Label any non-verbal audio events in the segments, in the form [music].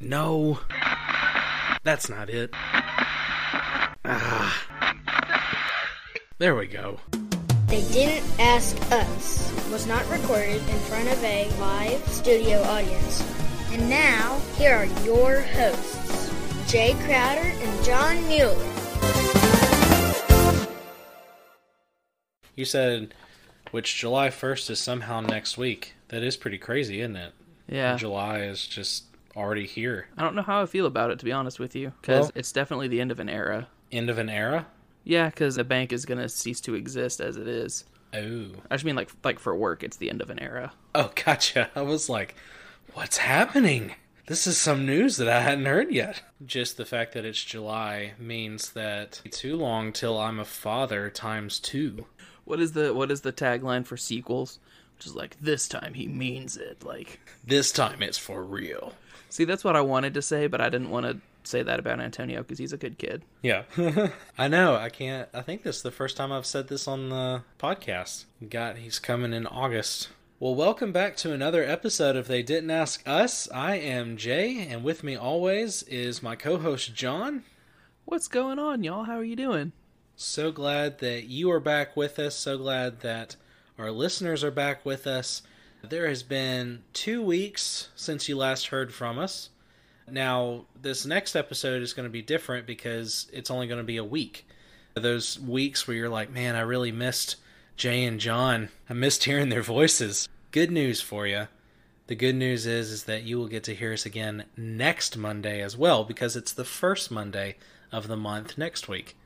No. That's not it. Ah. There we go. They Didn't Ask Us was not recorded in front of a live studio audience. And now, here are your hosts, Jay Crowder and John Mueller. You said which July 1st is somehow next week. That is pretty crazy, isn't it? Yeah. July is just already here. I don't know how I feel about it, to be honest with you, because Well- it's definitely the end of an era. End of an era? Yeah, because the bank is going to cease to exist as it is. Oh. I just mean like like for work, it's the end of an era. Oh, [laughs] gotcha. I was like, what's happening? This is some news that I hadn't heard yet. Just the fact that it's July means that too long till I'm a father times two. What is the what is the tagline for sequels? Which is like this time he means it. Like, This time it's for real. See, that's what I wanted to say, but I didn't want to say that about Antonio because he's a good kid. Yeah. [laughs] I know. I can't. I think this is the first time I've said this on the podcast. Got he's coming in August. Well, welcome back to another episode of They Didn't Ask Us. I am Jay, and with me always is my co host John. What's going on, y'all? How are you doing? So glad that you are back with us. So glad that our listeners are back with us. There has been two weeks since you last heard from us. Now, this next episode is going to be different because it's only going to be a week. Those weeks where you're like, man, I really missed Jay and John. I missed hearing their voices. Good news for you. The good news is is that you will get to hear us again next Monday as well because it's the first Monday of the month next week.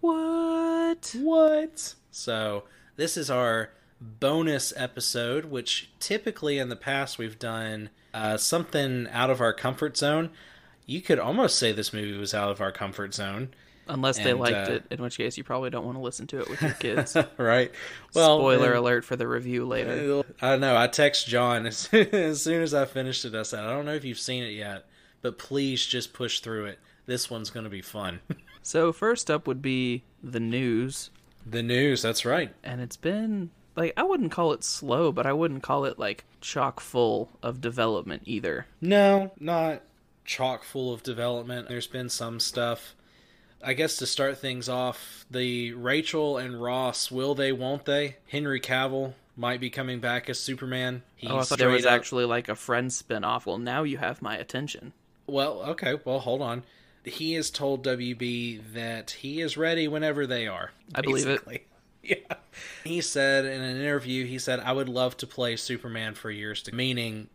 What? What? So, this is our bonus episode, which typically in the past we've done uh, something out of our comfort zone. You could almost say this movie was out of our comfort zone, Unless they liked uh, it, in which case you probably don't want to listen to it with your [laughs] kids. right? Well, Spoiler and- alert for the review later. I know. I text John as, [laughs] as soon as I finished it. I said, I don't know if you've seen it yet, but please just push through it. This one's going to be fun. [laughs] So first up would be the news, the news, that's right. and it's been like I wouldn't call it slow, but I wouldn't call it like chock full of development either. No, not chock full of development. There's been some stuff. I guess to start things off, the Rachel and Ross, will they, won't they? Henry Cavill might be coming back as Superman. He's oh, I thought there was up- actually like a friend spin-off. Well, now you have my attention. Well, okay, well, hold on. He has told WB that he is ready whenever they are. I believe it. [laughs] Yeah. He said in an interview, he said, I would love to play Superman for years to meaning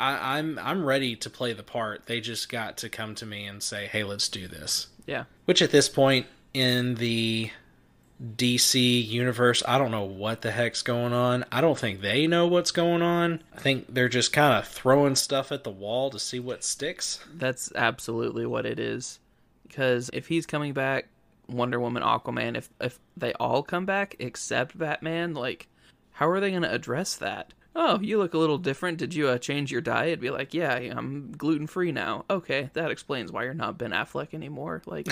I, I'm I'm ready to play the part. They just got to come to me and say, Hey, let's do this. Yeah. Which at this point in the DC universe, I don't know what the heck's going on. I don't think they know what's going on. I think they're just kind of throwing stuff at the wall to see what sticks. That's absolutely what it is. Because if he's coming back, Wonder Woman, Aquaman, if if they all come back except Batman, like how are they going to address that? Oh, you look a little different. Did you uh, change your diet? Be like, yeah, I'm gluten free now. Okay, that explains why you're not Ben Affleck anymore. Like,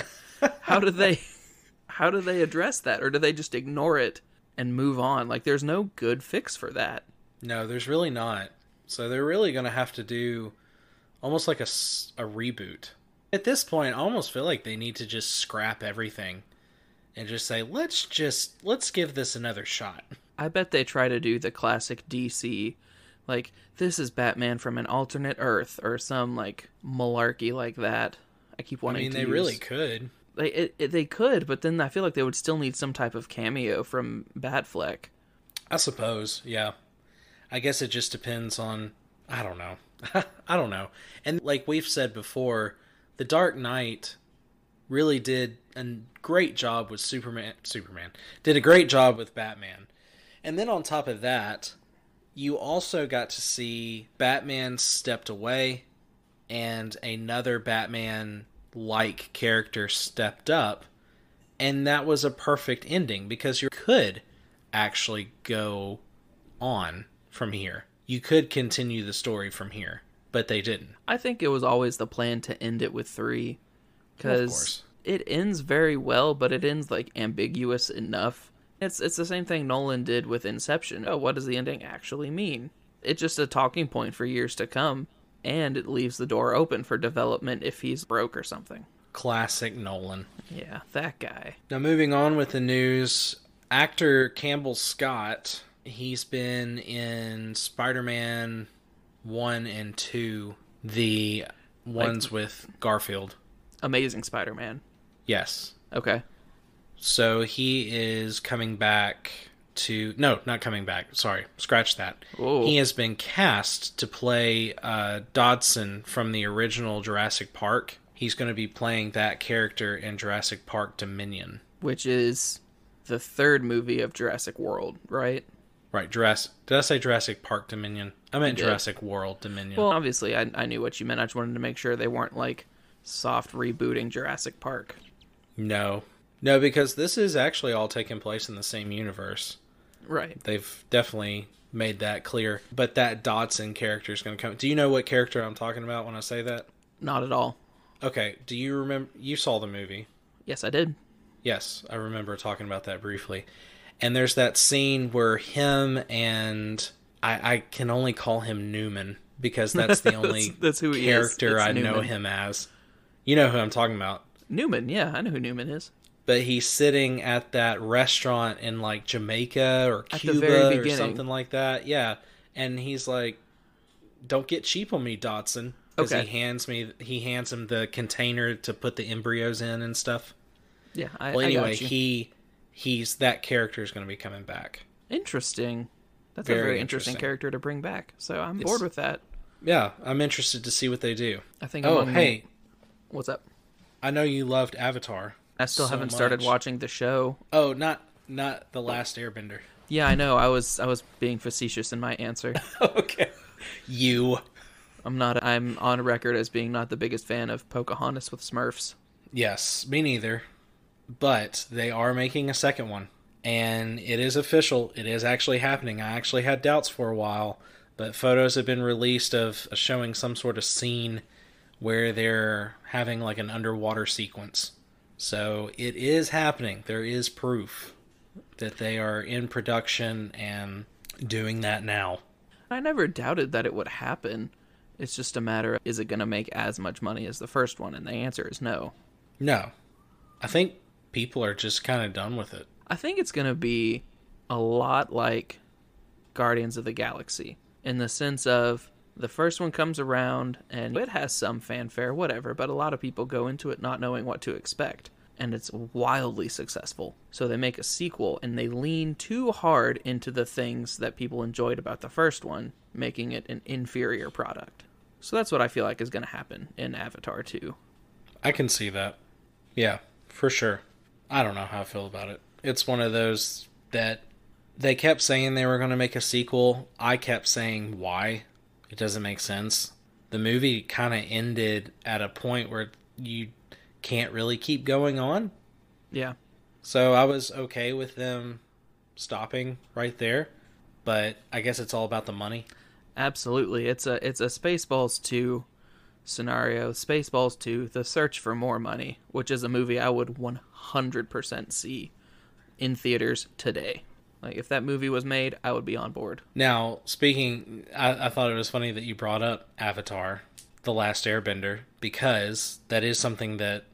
how do they, [laughs] how do they address that, or do they just ignore it and move on? Like, there's no good fix for that. No, there's really not. So they're really going to have to do almost like a, s- a reboot. At this point, I almost feel like they need to just scrap everything and just say, let's just let's give this another shot. I bet they try to do the classic DC, like this is Batman from an alternate Earth or some like malarkey like that. I keep wanting. I mean, to. they use- really could. They it, it, they could, but then I feel like they would still need some type of cameo from Batfleck. I suppose, yeah. I guess it just depends on I don't know. [laughs] I don't know. And like we've said before, The Dark Knight really did a great job with Superman Superman. Did a great job with Batman. And then on top of that, you also got to see Batman stepped away and another Batman like character stepped up and that was a perfect ending because you could actually go on from here. You could continue the story from here, but they didn't. I think it was always the plan to end it with three, because course. it ends very well, but it ends like ambiguous enough. It's it's the same thing Nolan did with Inception. Oh, what does the ending actually mean? It's just a talking point for years to come. and it leaves the door open for development if he's broke or something. Classic Nolan. Yeah, that guy. Now, moving on with the news, actor Campbell Scott, he's been in Spider Man 1 and 2, the ones with Garfield. Amazing Spider-Man. Yes. Okay. So he is coming back to. No, not coming back. Sorry. Scratch that. Ooh. He has been cast to play uh, Dodgson from the original Jurassic Park. He's going to be playing that character in Jurassic Park Dominion. Which is the third movie of Jurassic World, right? Right, Jurassic. Did I say Jurassic Park Dominion? I meant. Jurassic World Dominion. Well, obviously, I, I knew what you meant. I just wanted to make sure they weren't like soft rebooting Jurassic Park. no, no, because this is actually all taking place in the same universe. Right. They've definitely made that clear. But that Dodgson character is going to come. Do you know what character I'm talking about when I say that? Not at all. Okay. Do you remember? You saw the movie. Yes, I did. Yes, I remember talking about that briefly. And there's that scene where him and I, I can only call him Newman because that's the [laughs] only That's- that's who character I know him as. You know who I'm talking about. Newman, yeah, I know who Newman is. But he's sitting at that restaurant in like Jamaica or At Cuba or something like that. Yeah. And he's like, Don't get cheap on me, Dodgson. Because Okay. he hands me he hands him the container to put the embryos in and stuff. Yeah, I, Well, I anyway, you. he he's that character is going to be coming back. Interesting. That's a Very very interesting, interesting. character to bring back. So I'm It's- bored with that. Yeah, I'm interested to see what they do. I think. Oh, hey, what's up? I know you loved Avatar. I still so haven't started watching the show. Oh, not not the Last Airbender. Yeah, I know. I was I was being facetious in my answer. [laughs] okay, you. I'm not. I'm on record as being not the biggest fan of Pocahontas with Smurfs. Yes, me neither. But they are making a second one, and it is official. It is actually happening. I actually had doubts for a while, but photos have been released of showing some sort of scene where they're having like an underwater sequence. So it is happening. There is proof that they are in production and doing that now. I never doubted that it would happen. It's just a matter of is it going to make as much money as the first one? And the answer is no. No. I think people are just kind of done with it. I think it's going to be a lot like Guardians of the Galaxy in the sense of the first one comes around and it has some fanfare, whatever, but a lot of people go into it not knowing what to expect. And it's wildly successful. So they make a sequel and they lean too hard into the things that people enjoyed about the first one, making it an inferior product. So that's what I feel like is going to happen in Avatar 2. I can see that. Yeah, for sure. I don't know how I feel about it. It's one of those that they kept saying they were going to make a sequel. I kept saying why. It doesn't make sense. The movie kind of ended at a point where you can't really keep going on. Yeah. So I was okay with them stopping right there. But I guess it's all about the money. Absolutely. It's a it's a Spaceballs 2 scenario. Spaceballs 2, The Search for More Money, which is a movie I would 100% see in theaters today. Like if that movie was made, I would be on board. Now, speaking, I, I thought it was funny that you brought up Avatar, The Last Airbender, because that is something that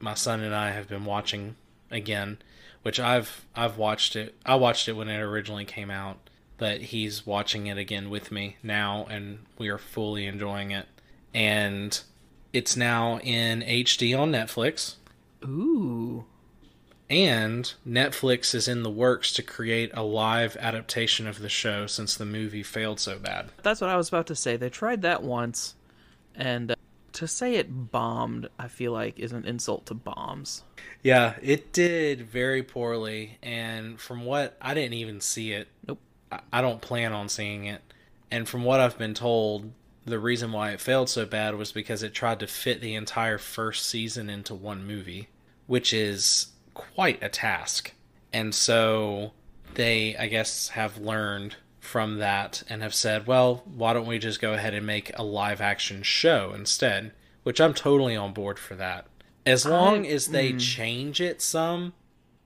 my son and I have been watching again, which I've I've watched it. I watched it when it originally came out, but he's watching it again with me now, and we are fully enjoying it. And it's now in HD on Netflix. Ooh. And Netflix is in the works to create a live adaptation of the show since the movie failed so bad. That's what I was about to say. They tried that once and uh, to say it bombed, I feel like is an insult to bombs. Yeah, it did very poorly, and from what I didn't even see it. Nope. I, I don't plan on seeing it. And from what I've been told, the reason why it failed so bad was because it tried to fit the entire first season into one movie, which is quite a task. And so they, I guess, have learned from that and have said, well, why don't we just go ahead and make a live action show instead? Which I'm totally on board for that. As long as they mm. change it some,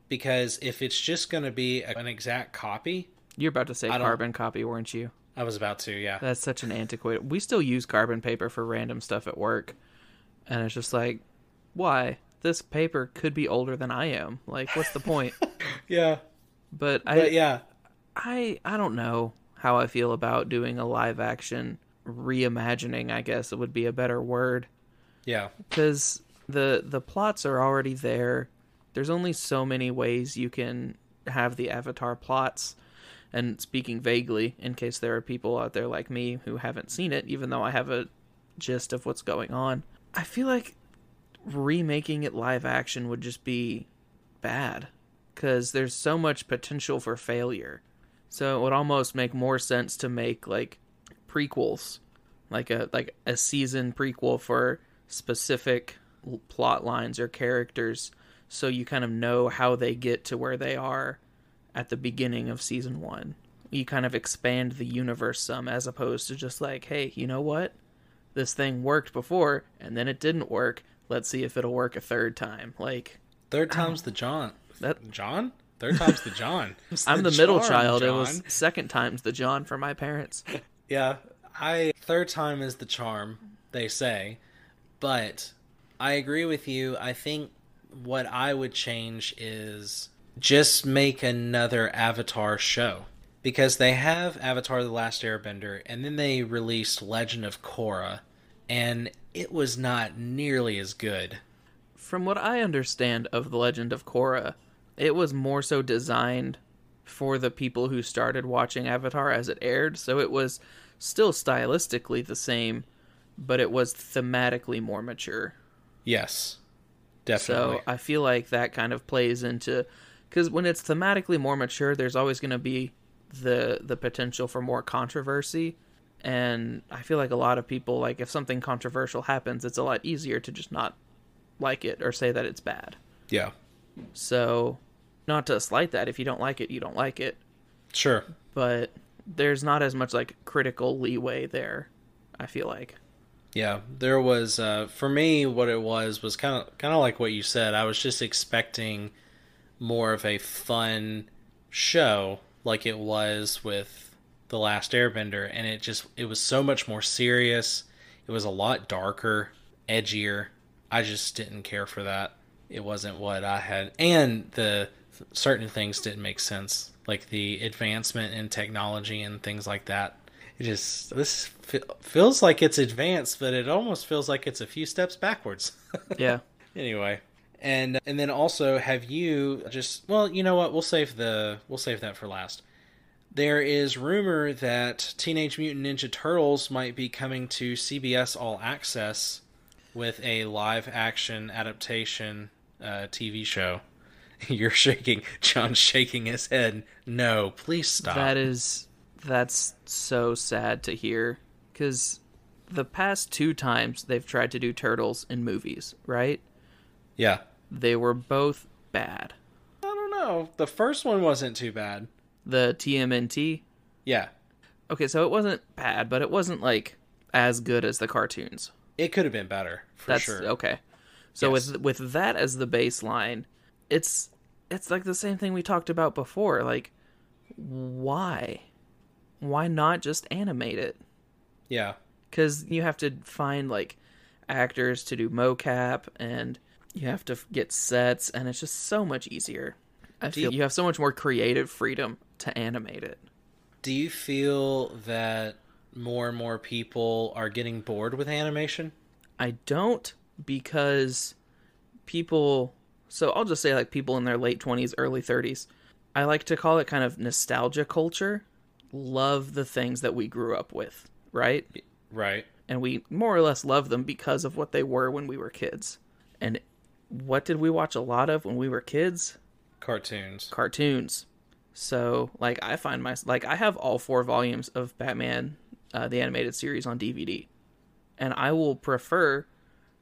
because if it's just going to be an exact copy, You're about to say carbon copy, weren't you? I was about to, yeah. That's such an antiquated. We still use carbon paper for random stuff at work, and it's just like, why? This paper could be older than I am. Like, what's the point? [laughs] yeah. But I, But yeah, I, I don't know how I feel about doing a live action reimagining. I guess it would be a better word yeah. because the the plots are already there. There's only so many ways you can have the Avatar plots. And speaking vaguely, in case there are people out there like me who haven't seen it, even though I have a gist of what's going on, I feel like remaking it live action would just be bad because there's so much potential for failure. So it would almost make more sense to make like prequels, like a like a season prequel for specific plot lines or characters, so you kind of know how they get to where they are at the beginning of season one. You kind of expand the universe some, as opposed to just like, hey, you know what? This thing worked before, and then it didn't work. Let's see if it'll work a third time. Like Third time's the John. that, John? Third time's the John. It's [laughs] I'm the, middle charm, child. It was second time's the John for my parents. [laughs] Yeah, I third time is the charm, they say. But I agree with you. I think what I would change is just make another Avatar show. Because they have Avatar the Last Airbender and then they released Legend of Korra and it was not nearly as good. From what I understand of The Legend of Korra, it was more so designed for the people who started watching Avatar as it aired, so it was still stylistically the same, but it was thematically more mature. Yes. Definitely. So I feel like that kind of plays into because when it's thematically more mature, there's always going to be the the potential for more controversy, and I feel like a lot of people like if something controversial happens, it's a lot easier to just not like it or say that it's bad. yeah. So, not to slight that, if you don't like it, you don't like it, Sure. but there's not as much like critical leeway there. I feel like. Yeah, there was uh, for me what it was was kind of kind of like what you said. I was just expecting more of a fun show like it was with The Last Airbender and it just it was so much more serious. It was a lot darker, edgier. I just didn't care for that. It wasn't what I had and the certain things didn't make sense like the advancement in technology and things like that it just this fe- feels like it's advanced, but it almost feels like it's a few steps backwards. [laughs] Yeah. anyway, and and then also have you just well, you know what? We'll save the we'll save that for last. There is rumor that Teenage Mutant Ninja Turtles might be coming to CBS All Access with a live action adaptation uh, TV show. [laughs] You're shaking. John's shaking his head. No, please stop. That is that's so sad to hear cuz the past two times they've tried to do turtles in movies, right? yeah. They were both bad. I don't know. The first one wasn't too bad. The TMNT. Yeah. Okay, so it wasn't bad, but it wasn't like as good as the cartoons. It could have been better, for That's sure. okay. So Yes. with with that as the baseline, it's it's like the same thing we talked about before. Like, why, why not just animate it? Yeah. Because you have to find like actors to do mocap, and you have to get sets, and it's just so much easier. I Do feel you- you have so much more creative freedom to animate it. Do you feel that more and more people are getting bored with animation? I don't because people so I'll just say like people in their late 20s, early 30s. I like to call it kind of nostalgia culture. Love the things that we grew up with, right? Right. And we more or less love them because of what they were when we were kids. And what did we watch a lot of when we were kids? Cartoons. Cartoons. So, like I find my like I have all four volumes of Batman uh, the animated series on DVD. And I will prefer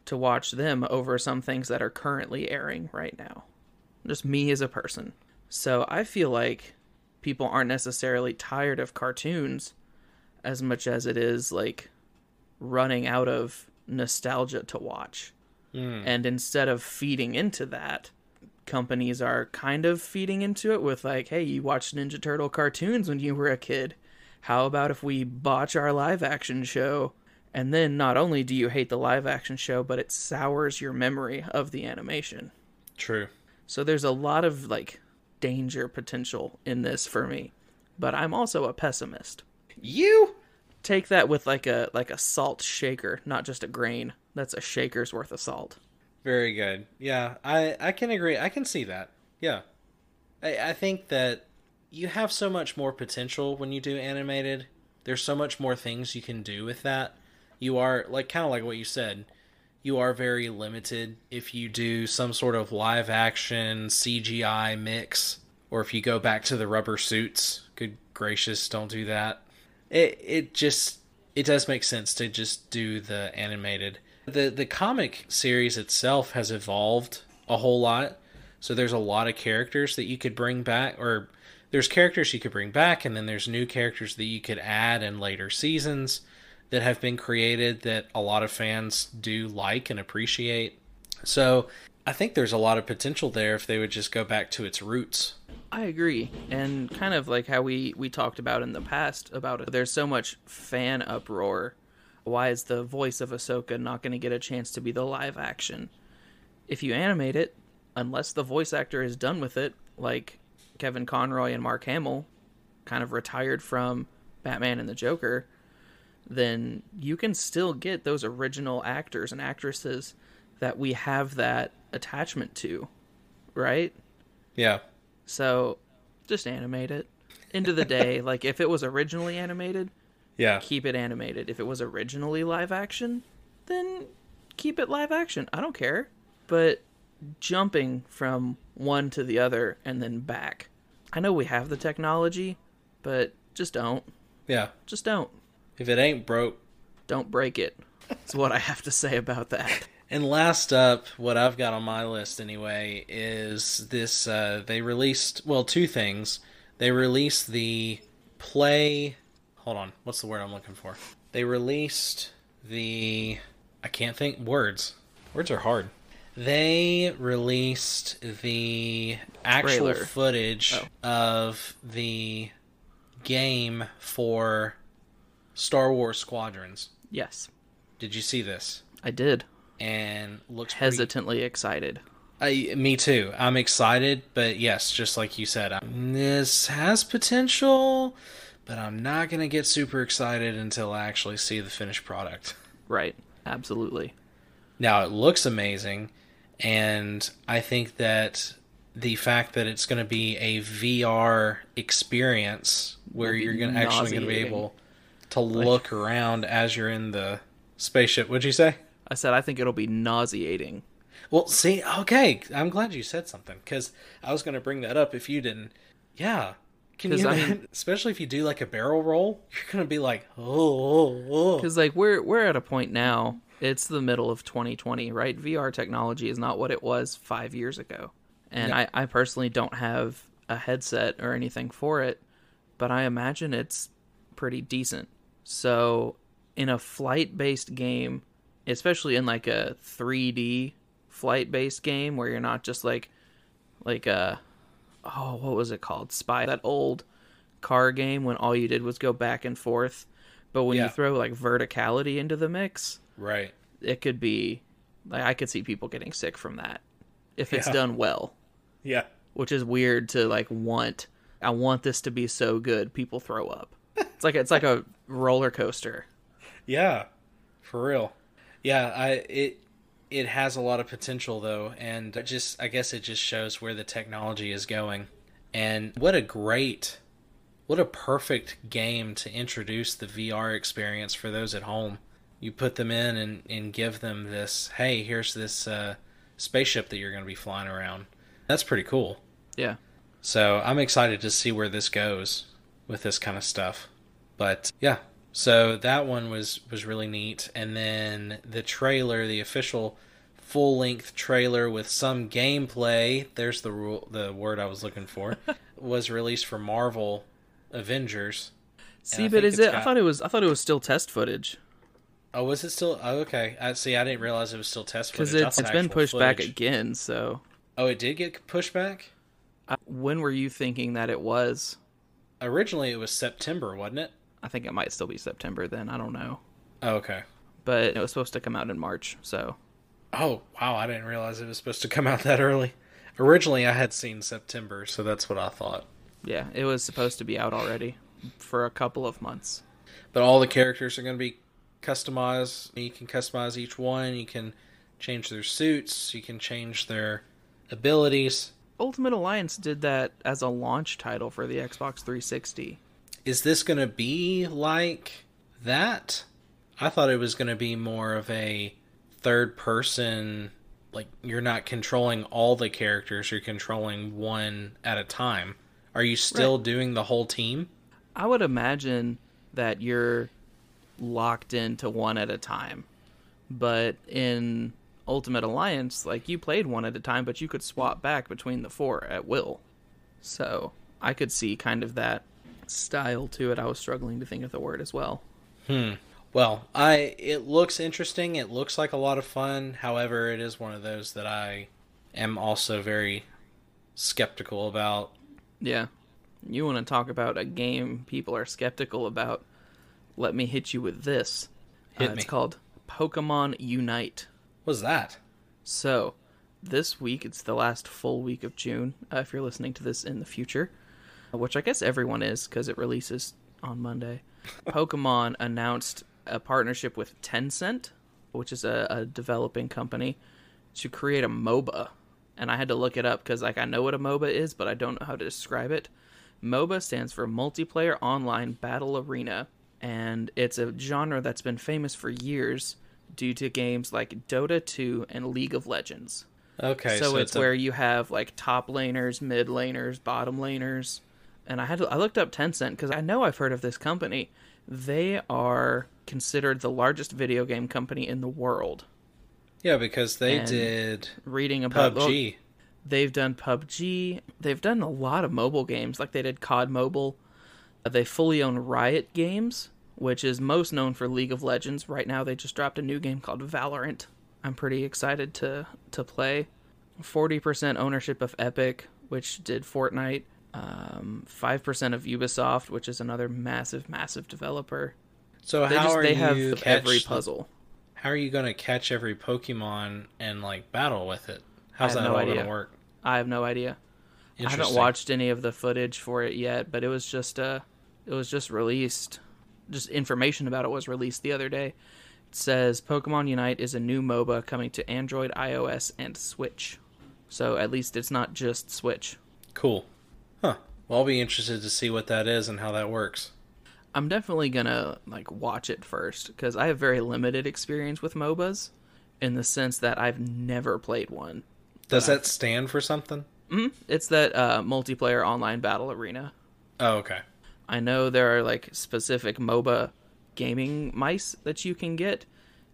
to watch them over some things that are currently airing right now. Just me as a person. So I feel like people aren't necessarily tired of cartoons as much as it is like running out of nostalgia to watch. Hmm. And instead of feeding into that, companies are kind of feeding into it with like, hey, you watched Ninja Turtle cartoons when you were a kid. how about if we botch our live action show? And then not only do you hate the live action show, but it sours your memory of the animation. True. So there's a lot of like danger potential in this for me. But I'm also a pessimist. You? Take that with like a like a salt shaker, not just a grain. That's a shaker's worth of salt. Very good. Yeah, I I can agree. I can see that. Yeah. I I think that you have so much more potential when you do animated. There's so much more things you can do with that. You are like kind of like what you said. You are very limited if you do some sort of live action CGI mix or if you go back to the rubber suits. Good gracious, don't do that. It it just it does make sense to just do the animated. The the comic series itself has evolved a whole lot. So there's a lot of characters that you could bring back or there's characters you could bring back and then there's new characters that you could add in later seasons that have been created that a lot of fans do like and appreciate. So I think there's a lot of potential there if they would just go back to its roots. I agree, and kind of like how we we talked about in the past about it. There's so much fan uproar. Why is the voice of Ahsoka not going to get a chance to be the live action? If you animate it, unless the voice actor is done with it, like Kevin Conroy and Mark Hamill, kind of retired from Batman and the Joker, then you can still get those original actors and actresses that we have that attachment to, right? Yeah. So just animate it. End of the day, like if it was originally animated, Yeah. keep it animated. If it was originally live action, then keep it live action. I don't care. But jumping from one to the other and then back. I know we have the technology, but just don't. Yeah. Just don't. If it ain't broke. Don't break it. That's what I have to say about that. And last up, what I've got on my list anyway is this uh they released well, two things. They released the play hold on, what's the word I'm looking for? They released the I can't think words. Words are hard. They released the actual Trailer. footage Oh. of the game for Star Wars Squadrons. Yes, Did you see this? I did. And looks pretty Hesitantly excited. I, me too. I'm excited, but yes, just like you said, um, this has potential, but I'm not gonna get super excited until I actually see the finished product. Right. Absolutely. Now it looks amazing, and I think that the fact that it's going to be a VR experience where you're gonna actually going to be able to look around as you're in the spaceship. What'd you say? I said I think it'll be nauseating. Well, see, okay, I'm glad you said something because I was going to bring that up if you didn't. Yeah, can you? I mean- especially if you do like a barrel roll, you're going to be like, oh, oh, oh. Because like we're we're at a point now. It's the middle of 2020, right? VR technology is not what it was five years ago, and Yeah. I, I personally don't have a headset or anything for it, but I imagine it's pretty decent. So in a flight-based game, especially in like a 3D flight-based game where you're not just like like a oh what was it called Spy that old car game when all you did was go back and forth. But when Yeah. you throw like verticality into the mix, right. it could be like I could see people getting sick from that if it's Yeah. done well, Yeah. which is weird to like want. I want this to be so good, people throw up. [laughs] It's like it's like a roller coaster. Yeah, for real. Yeah, I it it has a lot of potential though, and just I guess it just shows where the technology is going. And what a great, what a perfect game to introduce the VR experience for those at home. You put them in and and give them this. Hey, here's this uh, spaceship that you're going to be flying around. That's pretty cool. Yeah. So I'm excited to see where this goes with this kind of stuff. But yeah, so that one was was really neat. And then the trailer, the official full length trailer with some gameplay. There's the rule, the word I was looking for. [laughs] was released for Marvel Avengers. See, but is it? I thought it was. I thought it was still test footage Oh, was it still? Oh, okay. I see. I didn't realize it was still test footage. because it's it's been pushed back again. So, Oh, it did get pushed back. I, when were you thinking that it was? Originally, it was September, wasn't it? I think it might still be September then. I don't know. Oh, okay. But it was supposed to come out in March, so Oh, wow, I didn't realize it was supposed to come out that early. Originally, I had seen September, so that's what I thought. yeah, it was supposed to be out already for a couple of months. But all the characters are going to be customized. You can customize each one. You can change their suits. You can change their abilities. Ultimate Alliance did that as a launch title for the Xbox 360. Is this going to be like that? I thought it was going to be more of a third person like you're not controlling all the characters, you're controlling one at a time. Are you still Right. doing the whole team? I would imagine that you're locked into one at a time. But in Ultimate Alliance, like you played one at a time, but you could swap back between the four at will. So I could see kind of that style to it. I was struggling to think of the word as well. Hmm. Well, I it looks interesting. It looks like a lot of fun. However, it is one of those that I am also very skeptical about. Yeah. You want to talk about a game people are skeptical about? Let me hit you with this. Hit Uh, me. It's called Pokemon Unite. What's that? So, this week, it's the last full week of June, uh, if you're listening to this in the future, which I guess everyone is because it releases on Monday. [laughs] Pokemon announced a partnership with Tencent, which is a, a developing company, to create a MOBA. And I had to look it up because, like, I know what a MOBA is, but I don't know how to describe it. MOBA stands for Multiplayer Online Battle Arena, and it's a genre that's been famous for years due to games like Dota 2 and League of Legends. Okay, so, it's, a- where you have like top laners, mid laners, bottom laners. And I had to, I looked up Tencent because I know I've heard of this company. They are considered the largest video game company in the world. yeah, because they and did Reading about well, PUBG. They've done PUBG. They've done a lot of mobile games, like they did COD Mobile. They fully own Riot Games, which is most known for League of Legends. Right now, they just dropped a new game called Valorant. I'm pretty excited to to play. Forty percent ownership of Epic, which did Fortnite. Um, Five percent of Ubisoft, which is another massive, massive developer. So They how just are they you have catch every puzzle. how are you going to catch every Pokemon and like battle with it? How's that no all going to work? I have no idea. I haven't watched any of the footage for it yet, but it was just uh it was just released. Just information about it was released the other day. It says Pokemon Unite is a new MOBA coming to Android, iOS, and Switch. So at least it's not just Switch. Cool. Huh. Well, I'll be interested to see what that is and how that works. I'm definitely gonna like watch it first because I have very limited experience with MOBAs, in the sense that I've never played one. Does that stand for something? Hmm. It's that uh, multiplayer online battle arena. Oh, okay. I know there are like specific MOBA gaming mice that you can get,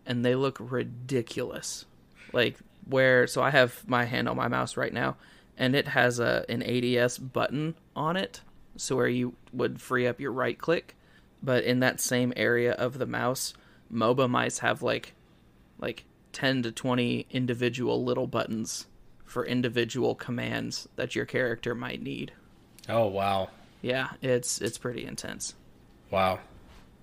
and they look ridiculous. Like where, so I have my hand on my mouse right now, and it has a an ADS button on it, so where you would free up your right click, but in that same area of the mouse, MOBA mice have like like ten to twenty individual little buttons for individual commands that your character might need. Oh, wow. Yeah, it's it's pretty intense. Wow.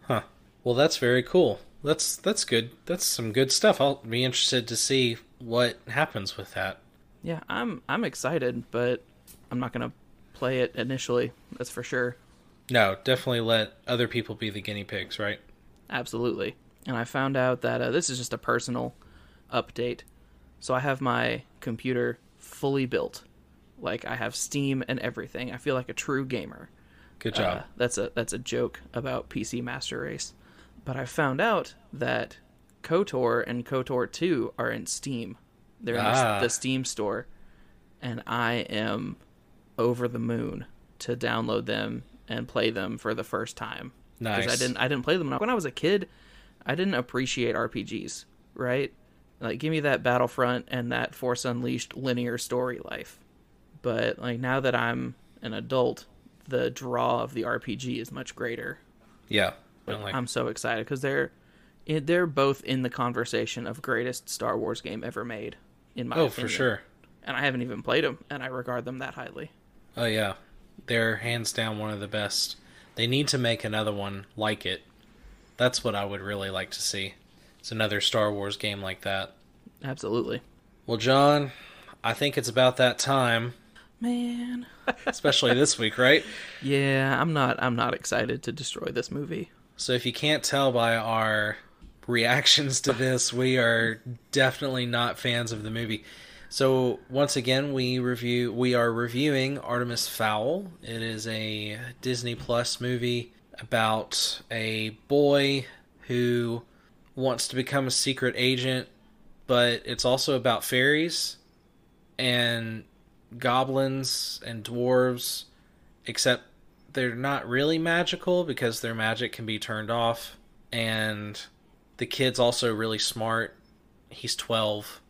Huh. Well, that's very cool. That's that's good. That's some good stuff. I'll be interested to see what happens with that. Yeah, I'm I'm excited, but I'm not gonna play it initially. That's for sure. No, definitely let other people be the guinea pigs, right? Absolutely. And I found out that uh, this is just a personal update. So I have my computer fully built, like I have Steam and everything. I feel like a true gamer. Good Uh, job. that's a that's a joke about PC Master Race. But I found out that KOTOR and KOTOR 2 are in Steam. They're in the- Ah. Steam store. And I am over the moon to download them and play them for the first time. nice. I didn't I didn't play them enough. when I was a kid. I didn't appreciate RPGs, right? Like give me that Battlefront and that Force Unleashed linear story life. But like now that I'm an adult, the draw of the RPG is much greater. Yeah. definitely. I'm so excited because they're it- they're both in the conversation of greatest Star Wars game ever made. In my oh, opinion. for sure. And I haven't even played them, and I regard them that highly. Oh yeah, they're hands down one of the best. They need to make another one like it. That's what I would really like to see. It's another Star Wars game like that. Absolutely. Well, John, I think it's about that time, Man. [laughs] especially this week, right? Yeah, I'm not I'm not excited to destroy this movie. So if you can't tell by our reactions to this, we are definitely not fans of the movie. So once again, we review we are reviewing Artemis Fowl. It is a Disney Plus movie about a boy who wants to become a secret agent, but it's also about fairies and goblins and dwarves, except they're not really magical because their magic can be turned off. And the kid's also really smart. He's 12.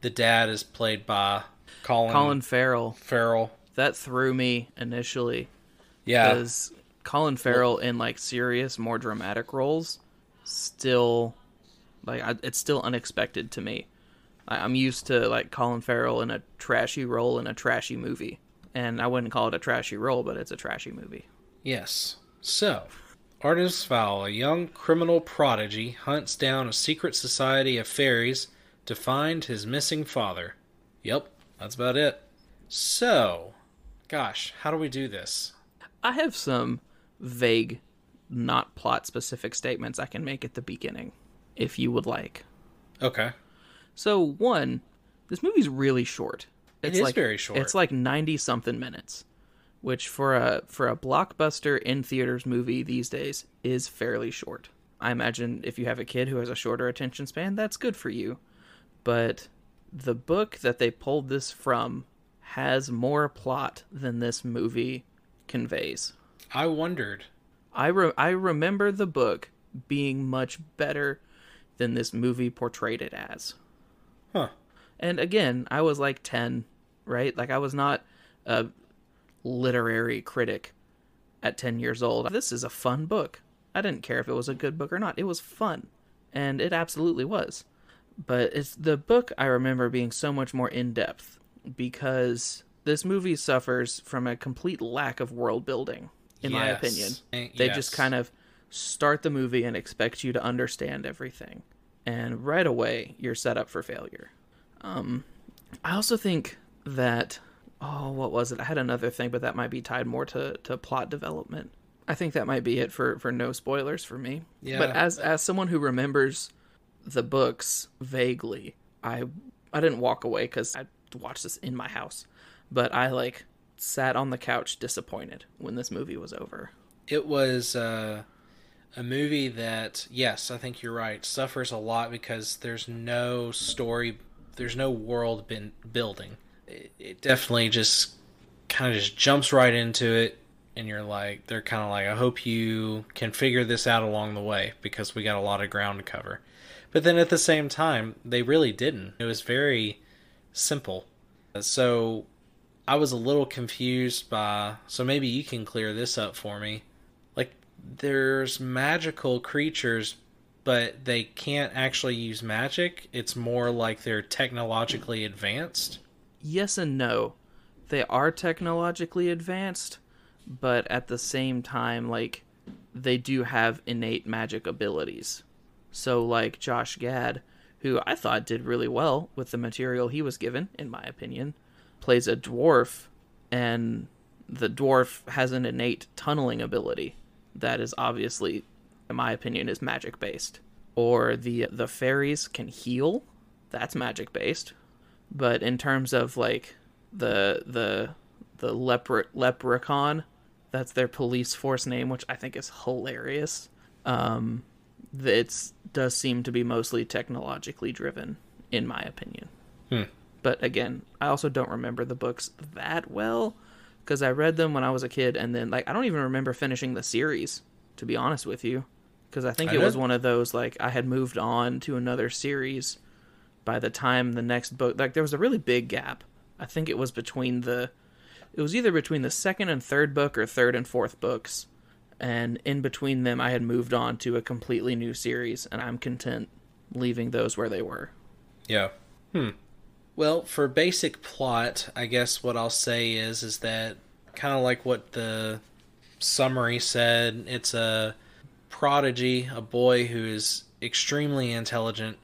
The dad is played by Colin, Colin Farrell. Farrell. That threw me initially Yeah. because Colin Farrell in like serious, more dramatic roles still like I, it's still unexpected to me. I, I'm used to like Colin Farrell in a trashy role in a trashy movie, and I wouldn't call it a trashy role, but it's a trashy movie. Yes. So, Artemis Fowl, a young criminal prodigy, hunts down a secret society of fairies to find his missing father. Yep, that's about it. So, gosh, how do we do this? I have some vague, not plot specific statements I can make at the beginning, if you would like. Okay. So one, this movie's really short. It It's like, very short. It's like ninety something minutes, which for a for a blockbuster in theaters movie these days is fairly short. I imagine if you have a kid who has a shorter attention span, that's good for you. But the book that they pulled this from has more plot than this movie conveys. I wondered. I re- I remember the book being much better than this movie portrayed it as. Huh. And again, I was like 10, right? Like I was not a literary critic at 10 years old. This is a fun book. I didn't care if it was a good book or not. It was fun. And it absolutely was. But it's the book I remember being so much more in depth because this movie suffers from a complete lack of world building, in my opinion. Eh, They yes. just kind of start the movie and expect you to understand everything. And right away, you're set up for failure. Um, I also think that oh, what was it? I had another thing, but that might be tied more to, to plot development. I think that might be it for, for no spoilers for me. Yeah. But as as someone who remembers the books vaguely, I I didn't walk away because I watched this in my house, but I like sat on the couch disappointed when this movie was over. It was uh, a movie that, yes, I think you're right, suffers a lot because there's no story, there's no world building. It, it definitely just kind of just jumps right into it, and you're like, they're kind of like, I hope you can figure this out along the way because we got a lot of ground to cover. But then at the same time, they really didn't. It was very simple. So I was a little confused by. So maybe you can clear this up for me. Like, there's magical creatures, but they can't actually use magic. It's more like they're technologically advanced. Yes and no. They are technologically advanced, but at the same time, like, they do have innate magic abilities. So, like, Josh Gad, who I thought did really well with the material he was given, in my opinion, plays a dwarf, and the dwarf has an innate tunneling ability that is obviously, in my opinion, is magic based. Or the the fairies can heal, that's magic based but in terms of like the the the lepre- leprechaun that's their police force name which i think is hilarious. Um it does seem to be mostly technologically driven in my opinion. Hmm. but again i also don't remember the books that well because i read them when i was a kid and then like i don't even remember finishing the series to be honest with you. Because i think I it was one of those like i had moved on to another series by the time the next book like there was a really big gap i think it was between the it was either between the second and third book or third and fourth books and in between them i had moved on to a completely new series and i'm content leaving those where they were Yeah. Hmm. Well, for basic plot, I guess what I'll say is is that kind of like what the summary said, it's a prodigy, a boy who is extremely intelligent,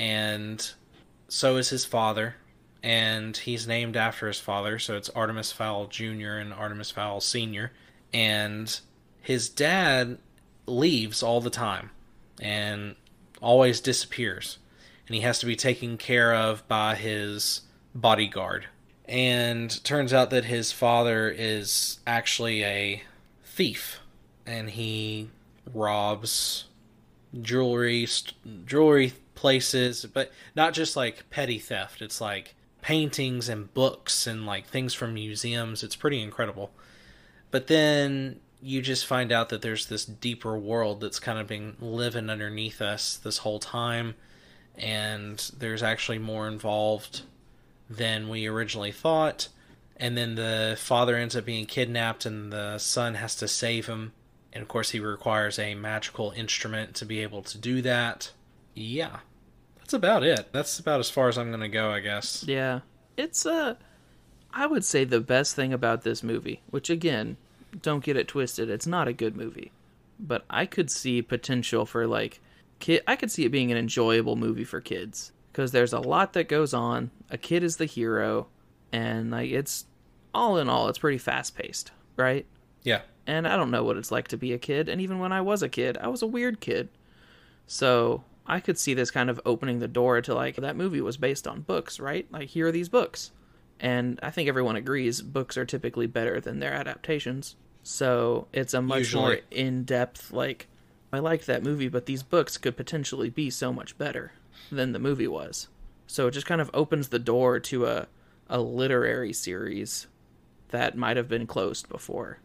and so is his father. And he's named after his father, so it's Artemis Fowl Jr. and Artemis Fowl Sr. And his dad leaves all the time and always disappears. And he has to be taken care of by his bodyguard. And turns out that his father is actually a thief and he robs jewelry jewelry places but not just like petty theft. It's like paintings and books and like things from museums. It's pretty incredible. But then you just find out that there's this deeper world that's kind of been living underneath us this whole time and there's actually more involved than we originally thought. And then the father ends up being kidnapped and the son has to save him. And of course he requires a magical instrument to be able to do that. Yeah that's about it that's about as far as i'm going to go i guess Yeah. It's uh I would say the best thing about this movie, which again, don't get it twisted, it's not a good movie. But I could see potential for like kid I could see it being an enjoyable movie for kids because there's a lot that goes on. A kid is the hero and like it's all in all it's pretty fast-paced, right? yeah and I don't know what it's like to be a kid. And even when I was a kid, I was a weird kid. So I could see this kind of opening the door to like that movie was based on books, right? Like here are these books. And I think everyone agrees books are typically better than their adaptations. So it's a much Usually. more in depth, like, I liked that movie, but these books could potentially be so much better than the movie was. So it just kind of opens the door to a, a literary series that might have been closed before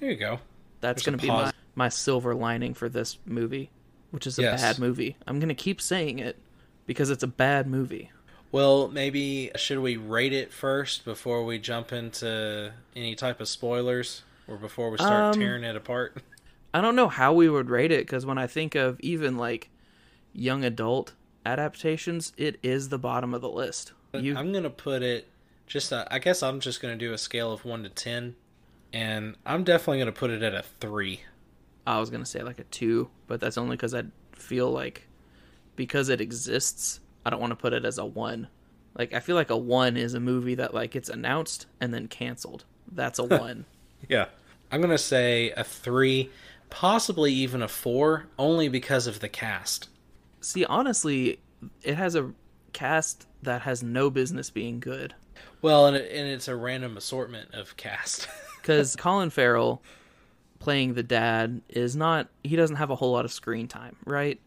there you go that's going to be my, my silver lining for this movie, which is a Yes. bad movie. I'm going to keep saying it because it's a bad movie. well maybe should we rate it first before we jump into any type of spoilers or before we start Um, tearing it apart [laughs] I don't know how we would rate it because when I think of even like young adult adaptations, it is the bottom of the list. You, I'm gonna put it just. Uh, I guess I'm just gonna do a scale of one to ten, and I'm definitely gonna put it at a three. I was going to say like a two, but that's only because I feel like because it exists, I don't want to put it as a one. Like, I feel like a one is a movie that like gets announced and then canceled. That's a [laughs] one. Yeah, I'm gonna say a three, possibly even a four, only because of the cast. See, honestly, it has a cast that has no business being good. Well, and, it, and it's a random assortment of cast. [laughs] Because Colin Farrell playing the dad is not, he doesn't have a whole lot of screen time, right?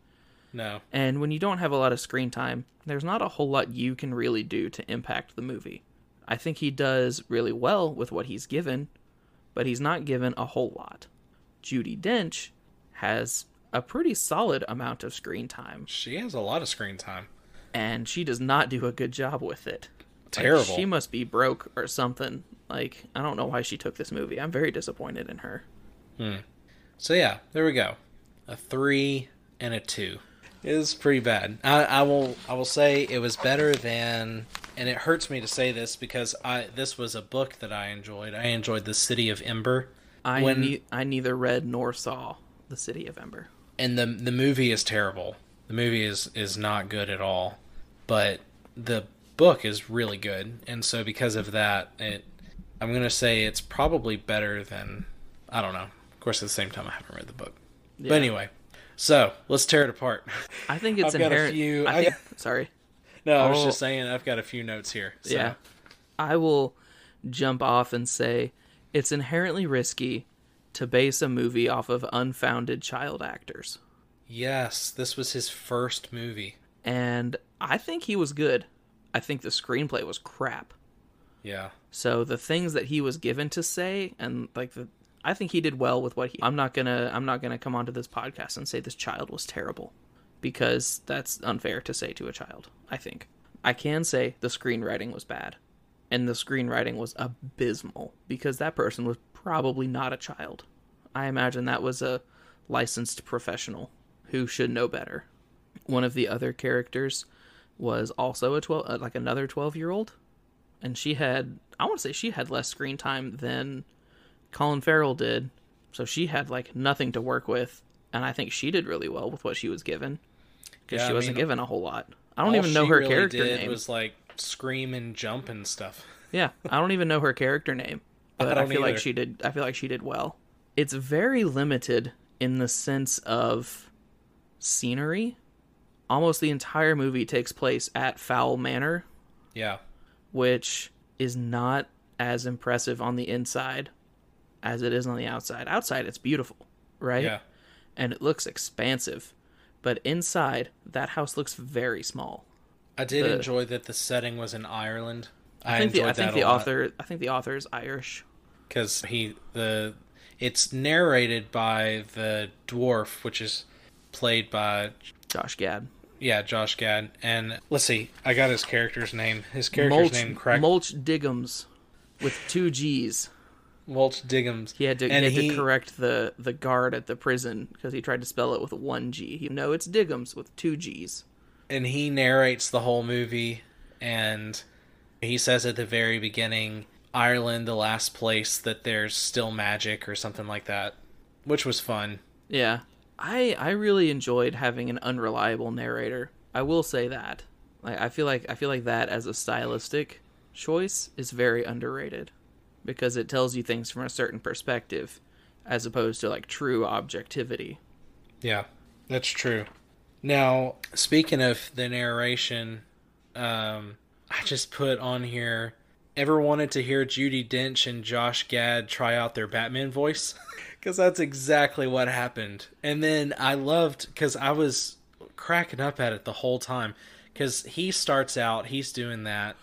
no, And when you don't have a lot of screen time, there's not a whole lot you can really do to impact the movie. I think he does really well with what he's given, but he's not given a whole lot. Judi Dench has a pretty solid amount of screen time, she has a lot of screen time. and she does not do a good job with it. Like, Terrible. she must be broke or something. Like, I don't know why she took this movie. I'm very disappointed in her. Hmm. So yeah, there we go. A three and a two. It was pretty bad. I, I will I will say it was better than and it hurts me to say this because I this was a book that I enjoyed. I enjoyed The City of Ember. I When- ne- I neither read nor saw The City of Ember. And the the movie is terrible. The movie is is not good at all. But the book is really good. And so because of that, it I'm going to say it's probably better than I don't know. Of course at the same time I haven't read the book. Yeah. But anyway, so let's tear it apart. [laughs] I think it's I've got a inherent. few- I I- think, sorry. No, I was Oh. just saying I've got a few notes here. So. Yeah. I will jump off and say it's inherently risky to base a movie off of unfounded child actors. Yes, this was his first movie. And I think he was good. I think the screenplay was crap. Yeah. So the things that he was given to say and like the I think he did well with what he I'm not to I'm not to come onto this podcast and say this child was terrible because that's unfair to say to a child, I think. I can say the screenwriting was bad. And the screenwriting was abysmal because that person was probably not a child. I imagine that was a licensed professional who should know better. One of the other characters was also a 12 uh, like another 12-year-old and she had I want to say she had less screen time than Colin Farrell did So she had like nothing to work with, and I think she did really well with what she was given because Yeah, she I wasn't mean, given a whole lot. I don't even know her really character did name. Was like scream and jump and stuff. [laughs] Yeah, I don't even know her character name, [laughs] but I, don't feel like she did. I feel like she did well. It's very limited in the sense of scenery. Almost the entire movie takes place at Fowl Manor, Yeah, which is not as impressive on the inside as it is on the outside. Outside, it's beautiful, right? yeah. And it looks expansive, but inside, that house looks very small. I did The- enjoy that the setting was in Ireland. I, I think the, enjoyed I think that the a lot. author. I think the author is Irish. because he the it's narrated by the dwarf, which is played by Josh Gad. yeah Josh Gad. And let's see, I got his character's name. His character's Mulch, name correct. Mulch Diggums with two G's. Mulch Diggums. He had to and he had he, to correct the the guard at the prison because he tried to spell it with one G. He, no, it's Diggums with two G's. and he narrates the whole movie and he says at the very beginning Ireland the last place that there's still magic or something like that, which was fun. Yeah, I I really enjoyed having an unreliable narrator. I will say that. Like I feel like I feel like that as a stylistic choice is very underrated because it tells you things from a certain perspective as opposed to like true objectivity. Yeah, that's true. Now, speaking of the narration, um, I just put on here. Ever wanted to hear Judi Dench and Josh Gad try out their Batman voice? [laughs] Because that's exactly what happened. And then I loved because I was cracking up at it the whole time. Because he starts out, he's doing that.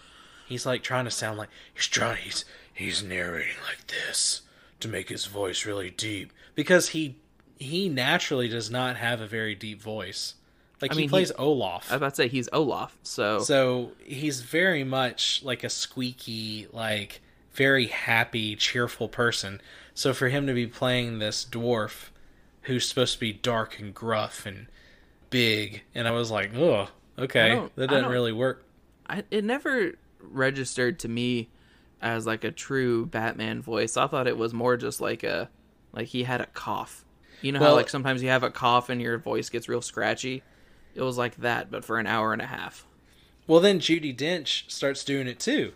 He's like trying to sound like he's trying. He's he's narrating like this to make his voice really deep because he he naturally does not have a very deep voice. Like I he mean, he- plays Olaf. I was about to say he's Olaf, so, So he's very much like a squeaky, like very happy, cheerful person. So for him to be playing this dwarf who's supposed to be dark and gruff and big, and I was like, oh, okay, that doesn't really work. I, it never registered to me as like a true Batman voice. I thought it was more just like a like he had a cough. You know how like sometimes you have a cough and your voice gets real scratchy. It was like that, but for an hour and a half. Well, then Judi Dench starts doing it too.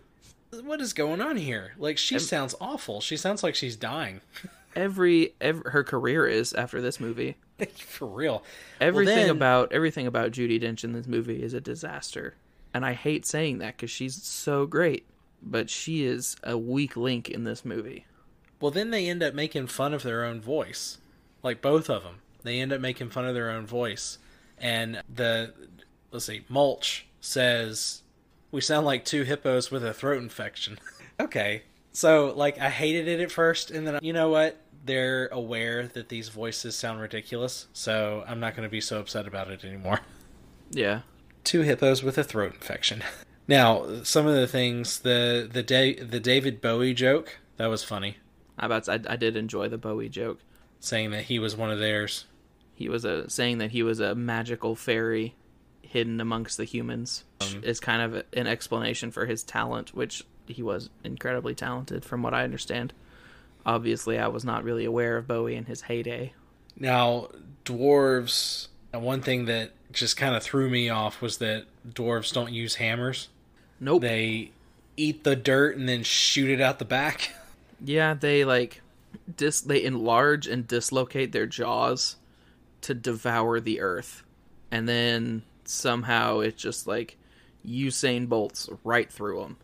What is going on here? Like she sounds awful. She sounds like she's dying. [laughs] Every, every her career is after this movie. [laughs] For real. Everything then- about everything about Judi Dench in this movie is a disaster, and I hate saying that because she's so great, but she is a weak link in this movie. Well, then they end up making fun of their own voice. Like both of them. They end up making fun of their own voice. And the, let's see, Mulch says, We sound like two hippos with a throat infection. [laughs] okay. So, like, I hated it at first. And then, you know what? They're aware that these voices sound ridiculous. So I'm not going to be so upset about it anymore. Yeah, two hippos with a throat infection. [laughs] Now, some of the things the the da- the David Bowie joke that was funny, I about I, I did enjoy the Bowie joke. saying that he was one of theirs. He was a saying that he was a magical fairy hidden amongst the humans. Um, is kind of a- an explanation for his talent, which he was incredibly talented, from what I understand. Obviously, I was not really aware of Bowie in his heyday. Now, dwarves. One thing that just kind of threw me off was that dwarves don't use hammers. Nope. They eat the dirt and then shoot it out the back. [laughs] Yeah, they like dis they enlarge and dislocate their jaws to devour the earth. And then somehow it just like Usain bolts right through them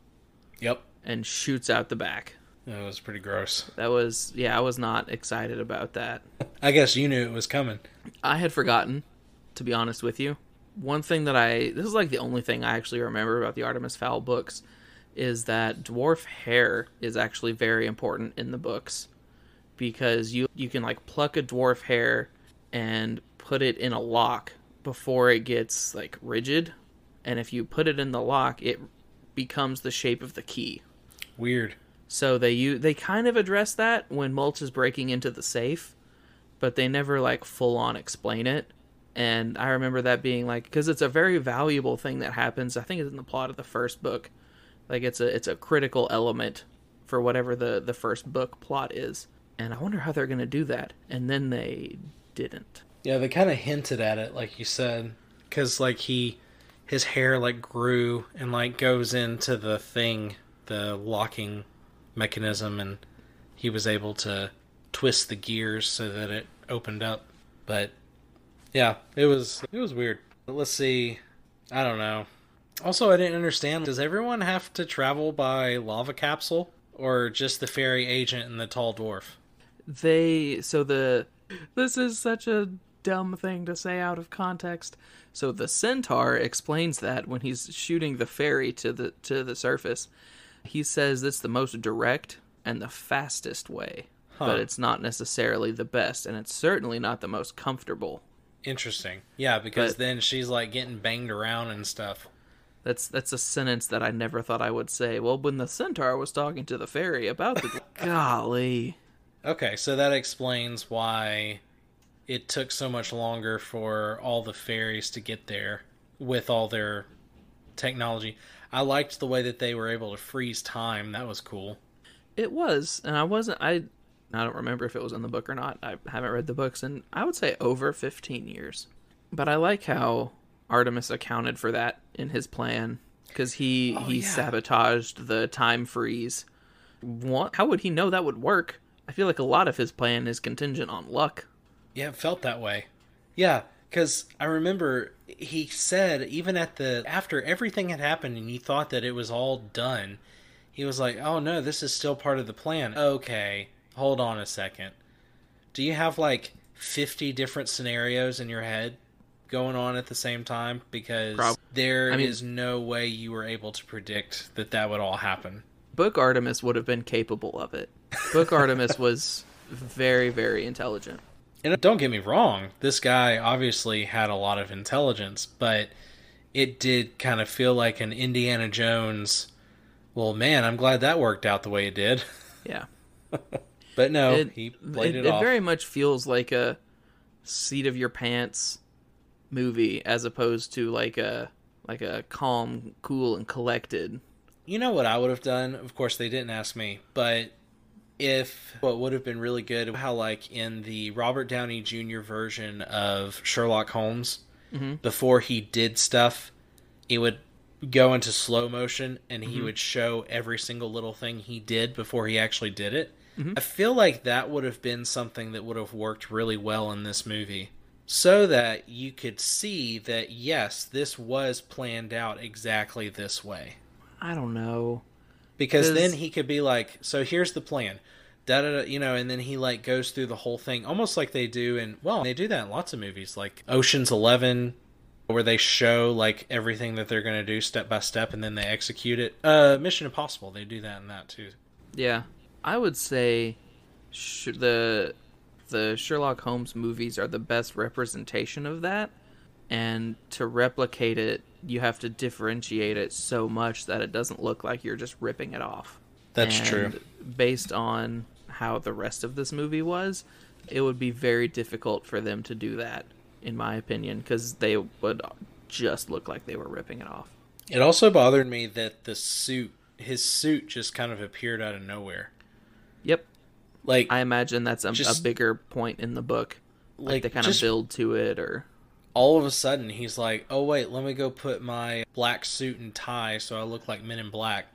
Yep, and shoots out the back. that was pretty gross. That was yeah, I was not excited about that. [laughs] I guess you knew it was coming. I had forgotten, to be honest with you. One thing that I this is like the only thing I actually remember about the Artemis Fowl books is that dwarf hair is actually very important in the books because you you can like pluck a dwarf hair and put it in a lock before it gets like rigid and if you put it in the lock it becomes the shape of the key. Weird. So they you they kind of address that when Mulch is breaking into the safe, but they never like full on explain it. And I remember that being like because it's a very valuable thing that happens. I think it's in the plot of the first book. Like it's a it's a critical element for whatever the the first book plot is. And I wonder how they're going to do that. And then they didn't. Yeah, they kind of hinted at it, like you said, because like he, his hair like grew and like goes into the thing, the locking mechanism, and he was able to twist the gears so that it opened up. But yeah, it was it was weird. Let's see. I don't know. Also, I didn't understand. Does everyone have to travel by lava capsule, or just the fairy agent and the tall dwarf? They so the this is such a dumb thing to say out of context. So the centaur explains that when he's shooting the fairy to the to the surface, he says it's the most direct and the fastest way, Huh. but it's not necessarily the best, and it's certainly not the most comfortable. Interesting. Yeah, because But- then she's like getting banged around and stuff. That's that's a sentence that I never thought I would say. Well, when the centaur was talking to the fairy about the [laughs] golly, Okay, so that explains why it took so much longer for all the fairies to get there with all their technology. I liked the way that they were able to freeze time. That was cool. It was, and I wasn't. I I don't remember if it was in the book or not. I haven't read the books, and I would say over fifteen years. But I like how Artemis accounted for that in his plan because he oh, he yeah. sabotaged the time freeze. What? How would he know that would work? I feel like a lot of his plan is contingent on luck. Yeah, it felt that way. Yeah, because I remember he said even at the after everything had happened and he thought that it was all done, he was like, "Oh no, this is still part of the plan." Okay, hold on a second. Do you have like fifty different scenarios in your head going on at the same time? Because Prob- there I mean- is no way you were able to predict that that would all happen. Book Artemis would have been capable of it. Book [laughs] Artemis was very very intelligent. And uh, don't get me wrong, this guy obviously had a lot of intelligence, but it did kind of feel like an Indiana Jones. Well, man, I'm glad that worked out the way it did. Yeah. [laughs] But no, it, he played it, it, off. very much feels like a seat of your pants movie as opposed to like a like a calm, cool, and collected. You know what I would have done? Of course, they didn't ask me, but if what would have been really good, how like in the Robert Downey Jr. version of Sherlock Holmes, mm-hmm. before he did stuff, it would go into slow motion and he mm-hmm. would show every single little thing he did before he actually did it. I feel like that would have been something that would have worked really well in this movie. So that you could see that yes, this was planned out exactly this way I don't know. because then he could be like, "So here's the plan." Da, da, da, you know, and then he like goes through the whole thing, almost like they do in well, they do that in lots of movies, like Ocean's Eleven, where they show like everything that they're gonna do step by step, and then they execute it. Uh, Mission Impossible, they do that in that too. Yeah, I would say sh- the the Sherlock Holmes movies are the best representation of that. And to replicate it, you have to differentiate it so much that it doesn't look like you're just ripping it off. That's And true. Based on how the rest of this movie was, it would be very difficult for them to do that, in my opinion, because they would just look like they were ripping it off. It also bothered me that the suit, his suit, just kind of appeared out of nowhere. Like, I imagine that's a, Just- a bigger point in the book. Like, like they kind of build to it, or all of a sudden he's like, "Oh wait, let me go put my black suit and tie so I look like Men in Black."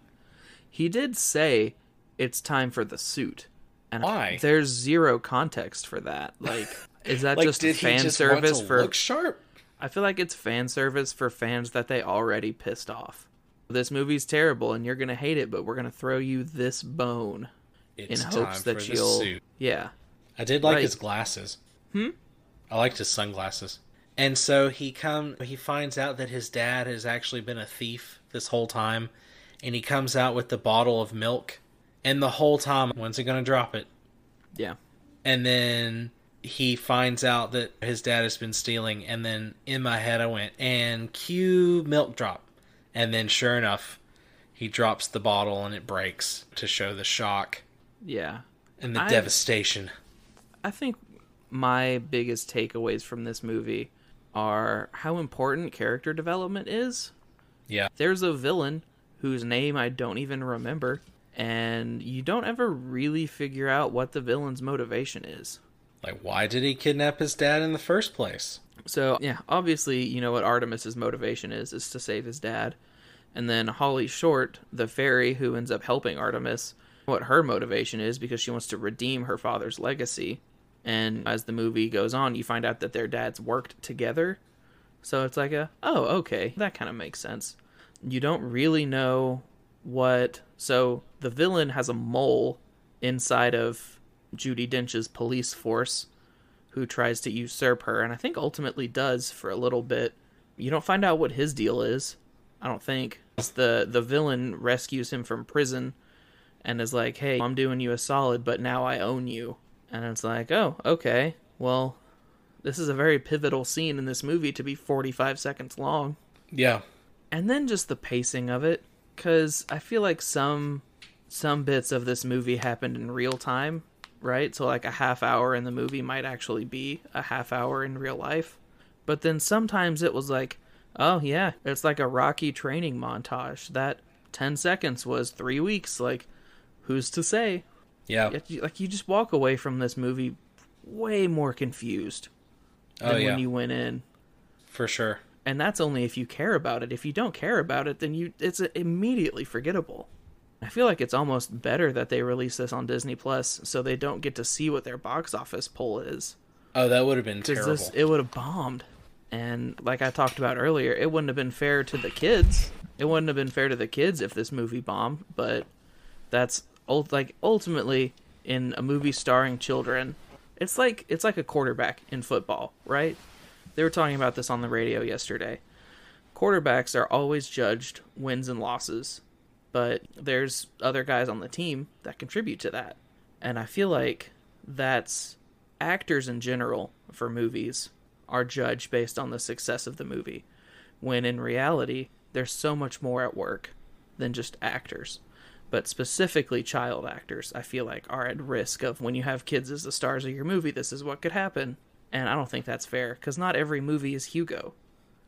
he did say it's time for the suit. And Why? There's zero context for that. Like, [laughs] is that Like, just fan just service to for? look sharp? I feel like it's fan service for fans that they already pissed off. This movie's terrible, and you're gonna hate it, but we're gonna throw you this bone It's in hopes for that the you'll. suit. Yeah, I did like Right. his glasses. Hmm. I liked his sunglasses. And so he come he finds out that his dad has actually been a thief this whole time, and he comes out with the bottle of milk, and the whole time, when's he gonna drop it? yeah. And then he finds out that his dad has been stealing, and then in my head I went and cue milk drop, and then sure enough, he drops the bottle and it breaks to show the shock Yeah. and the I- devastation. I think my biggest takeaways from this movie are how important character development is. Yeah. There's a villain whose name I don't even remember, and you don't ever really figure out what the villain's motivation is. Like, why did he kidnap his dad in the first place? So, yeah, obviously, you know what Artemis's motivation is, is to save his dad. And then Holly Short, the fairy who ends up helping Artemis, what her motivation is because she wants to redeem her father's legacy. And as the movie goes on, you find out that their dads worked together. So it's like a, oh, okay, that kind of makes sense. You don't really know what. So the villain has a mole inside of Judi Dench's police force who tries to usurp her, and I think ultimately does for a little bit. You don't find out what his deal is. I don't think. The the villain rescues him from prison and is like, "Hey, I'm doing you a solid, but now I own you." And it's like, "Oh, okay. Well, this is a very pivotal scene in this movie to be 45 seconds long." Yeah. And then just the pacing of it cuz I feel like some some bits of this movie happened in real time, right? So like a half hour in the movie might actually be a half hour in real life. But then sometimes it was like, oh yeah, it's like a Rocky training montage. That 10 seconds was 3 weeks like who's to say? Yeah. Like you just walk away from this movie way more confused Oh, than yeah. when you went in. For sure. And that's only if you care about it. If you don't care about it, then you it's immediately forgettable. I feel like it's almost better that they release this on Disney Plus so they don't get to see what their box office pull is. Oh, that would have been terrible. this it would have bombed. And like I talked about earlier, it wouldn't have been fair to the kids. It wouldn't have been fair to the kids if this movie bombed, but that's like ultimately in a movie starring children, it's like it's like a quarterback in football, right? They were talking about this on the radio yesterday. Quarterbacks are always judged wins and losses, but there's other guys on the team that contribute to that. And I feel like that's actors in general for movies are judged based on the success of the movie, when in reality, there's so much more at work than just actors. But specifically, child actors, I feel like, are at risk of when you have kids as the stars of your movie, this is what could happen. And I don't think that's fair, because not every movie is Hugo.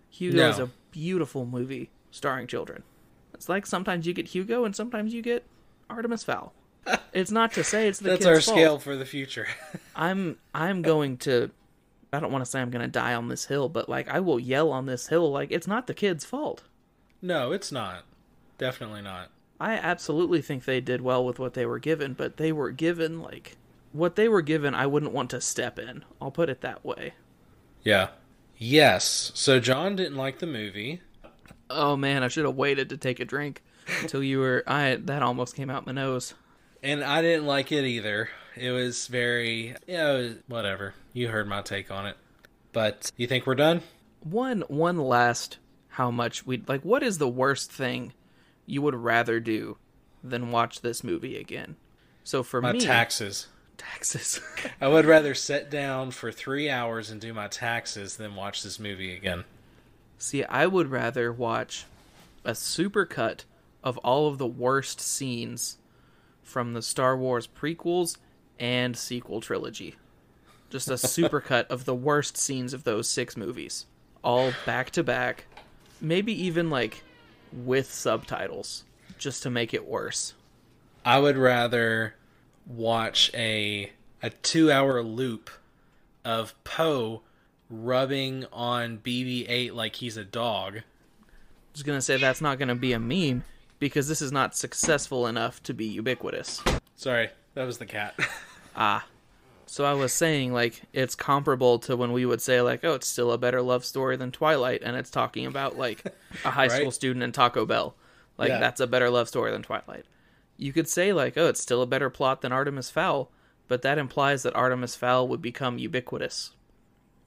Hugo No. is a beautiful movie starring children. It's like sometimes you get Hugo and sometimes you get Artemis Fowl. [laughs] It's not to say it's the That's our fault. scale for the future. [laughs] I'm I'm going to I don't want to say I'm going to die on this hill, but like I will yell on this hill like it's not the kid's fault. no, it's not. Definitely not. I absolutely think they did well with what they were given, but they were given like what they were given I wouldn't want to step in. I'll put it that way. Yeah. Yes. So John didn't like the movie. Oh man, I should have waited to take a drink until you were I that almost came out my nose. And I didn't like it either. It was very, you know, whatever. You heard my take on it. But you think we're done? One one last how much we like what is the worst thing you would rather do than watch this movie again? So for My me taxes. taxes. [laughs] I would rather sit down for three hours and do my taxes than watch this movie again. See, I would rather watch a supercut of all of the worst scenes from the Star Wars prequels and sequel trilogy. Just a [laughs] supercut of the worst scenes of those six movies, all back to back, maybe even like with subtitles, just to make it worse. I would rather watch a a two hour loop of Poe rubbing on BB-8 like he's a dog. Just gonna say that's not gonna be a meme because this is not successful enough to be ubiquitous. Sorry, that was the cat. [laughs] Ah. So I was saying like it's comparable to when we would say like oh it's still a better love story than Twilight and it's talking about like a high school student and Taco Bell. Like Yeah. that's a better love story than Twilight. You could say like oh it's still a better plot than Artemis Fowl, but that implies that Artemis Fowl would become ubiquitous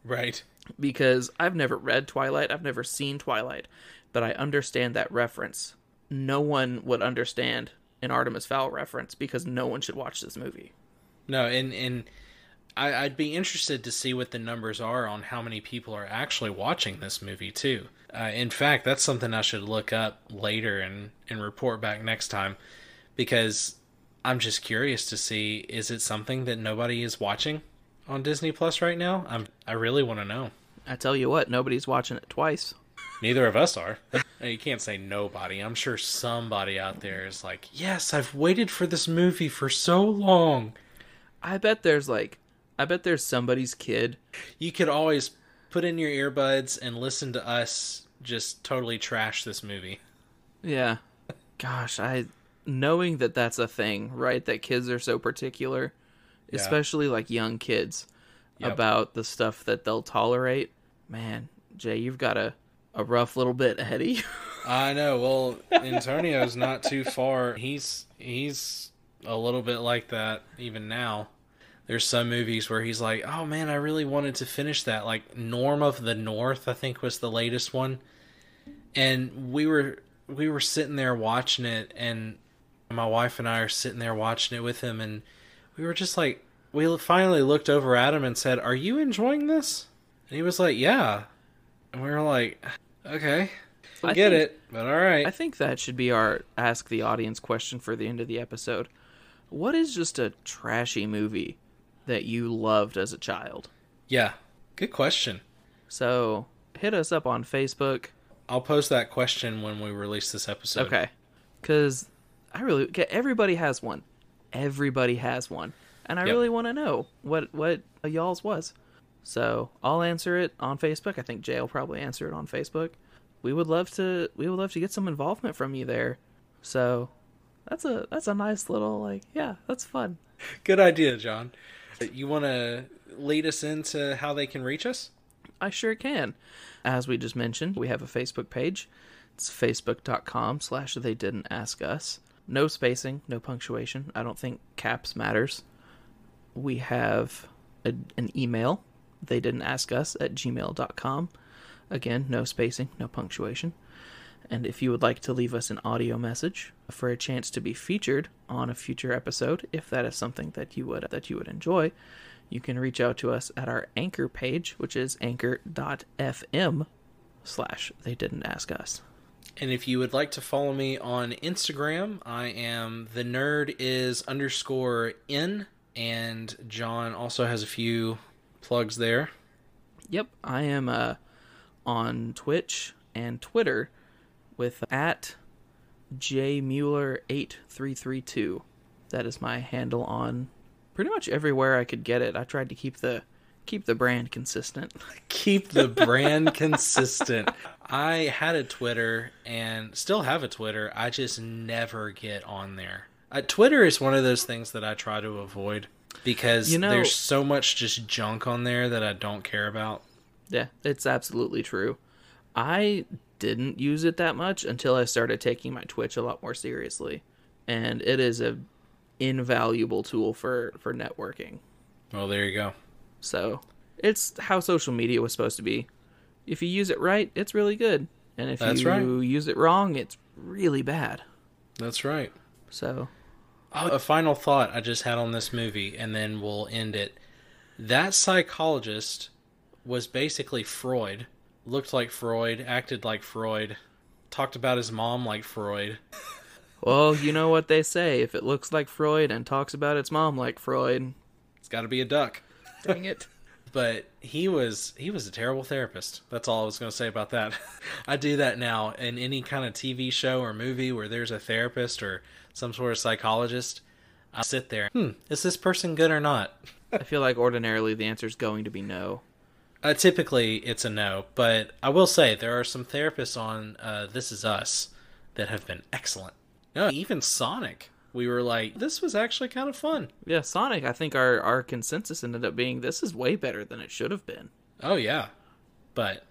right. because I've never read Twilight, I've never seen Twilight, but I understand that reference. No one would understand an Artemis Fowl reference because no one should watch this movie. No, and and I, I'd be interested to see what the numbers are on how many people are actually watching this movie too. Uh, in fact, that's something I should look up later and and report back next time because I'm just curious to see is it something that nobody is watching on Disney Plus right now? I'm I really want to know. I tell you what, nobody's watching it twice. Neither of us are. [laughs] you can't say nobody. I'm sure somebody out there is like, yes, I've waited for this movie for so long. I bet there's like, I bet there's somebody's kid. You could always put in your earbuds and listen to us just totally trash this movie. Yeah. Gosh, I knowing that that's a thing, right? That kids are so particular, Yeah. especially like young kids, Yep. about the stuff that they'll tolerate. Man, Jay, you've got a a rough little bit ahead of you. [laughs] I know. Well, Antonio's not too far. He's he's a little bit like that even now. There's some movies where he's like, "Oh man, I really wanted to finish that." Like Norm of the North, I think was the latest one. And we were we were sitting there watching it and my wife and I are sitting there watching it with him and we were just like we finally looked over at him and said, "Are you enjoying this?" And he was like, "Yeah." And we were like, "Okay." I get think- it, but all right. I think that should be our ask the audience question for the end of the episode. What is just a trashy movie that you loved as a child? yeah, good question. So hit us up on Facebook. I'll post that question when we release this episode. Okay. Because I really, everybody has one. Everybody has one. And I Yep. really want to know what, what a y'all's was. So I'll answer it on Facebook. I think Jay will probably answer it on Facebook. We would love to, we would love to get some involvement from you there. So that's a, that's a nice little, like, yeah, that's fun. Good idea, John. You want to lead us into how they can reach us? I sure can. As we just mentioned, we have a Facebook page. It's facebook.com slash they didn't ask us. No spacing, no punctuation. I don't think caps matters. We have a, an email. They didn't ask us at gmail.com. Again, no spacing, no punctuation. And if you would like to leave us an audio message for a chance to be featured on a future episode, if that is something that you would that you would enjoy, you can reach out to us at our anchor page, which is anchor.fm slash they didn't ask us. And if you would like to follow me on Instagram, I am the nerd is underscore in, and John also has a few plugs there. Yep, I am uh, on Twitch and Twitter with at jmueller8332. That is my handle on pretty much everywhere I could get it. I tried to keep the keep the brand consistent. [laughs] Keep the brand consistent. I had a Twitter and still have a Twitter. I just never get on there. Uh, Twitter is one of those things that I try to avoid because You know- there's so much just junk on there that I don't care about. Yeah, it's absolutely true. I didn't use it that much until I started taking my Twitch a lot more seriously, and it is a invaluable tool for for networking. Well, there you go. So it's how social media was supposed to be. If you use it right, it's really good, and if That's you right. use it wrong, it's really bad. That's right. So Oh, a final thought I just had on this movie, and then we'll end it. That psychologist was basically Freud. Looked like Freud, acted like Freud, talked about his mom like Freud. Well, you know what they say. If it looks like Freud and talks about its mom like Freud, It's got to be a duck. dang it. [laughs] But he was he was a terrible therapist. That's all I was going to say about that. [laughs] I do that now in any kind of TV show or movie where there's a therapist or some sort of psychologist. I sit there. Hmm, is this person good or not? I feel like ordinarily the answer is going to be no. Uh, typically, it's a no, but I will say there are some therapists on uh, This Is Us that have been excellent. No, even Sonic. We were like, this was actually kind of fun. Yeah, Sonic, I think our, our consensus ended up being this is way better than it should have been. Oh, yeah. But,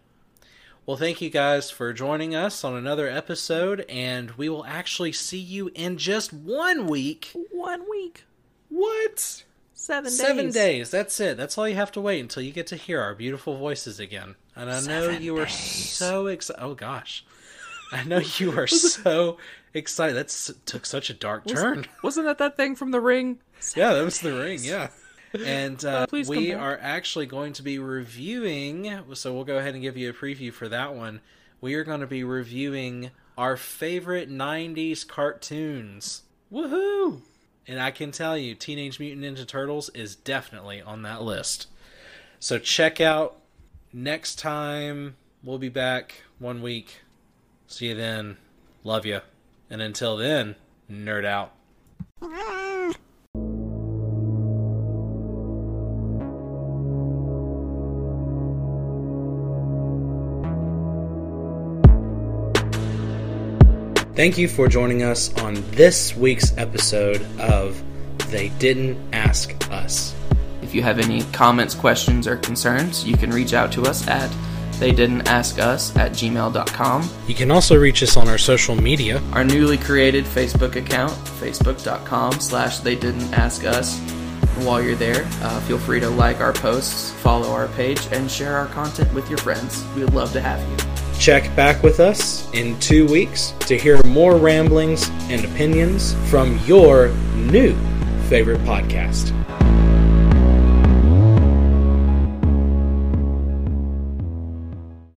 well, thank you guys for joining us on another episode, and we will actually see you in just one week. One week. What? Seven days. Seven days. That's it. That's all you have to wait until you get to hear our beautiful voices again. And I know Seven you are so excited. Oh gosh, [laughs] I know you are so excited. That took such a dark turn. Wasn't that that thing from the ring? Yeah, that was the ring. Yeah. [laughs] And uh, please we are actually going to be reviewing. So we'll go ahead and give you a preview for that one. We are going to be reviewing our favorite '90s cartoons. Woohoo! And I can tell you, Teenage Mutant Ninja Turtles is definitely on that list. So check out next time we'll be back one week. See you then. Love you. And until then, nerd out. Thank you for joining us on this week's episode of They Didn't Ask Us. If you have any comments, questions, or concerns, you can reach out to us at they didn't ask us at gmail.com. You can also reach us on our social media. Our newly created Facebook account, facebook.com slash they didn't ask us. And while you're there, uh, feel free to like our posts, follow our page, and share our content with your friends. We would love to have you. Check back with us in two weeks to hear more ramblings and opinions from your new favorite podcast.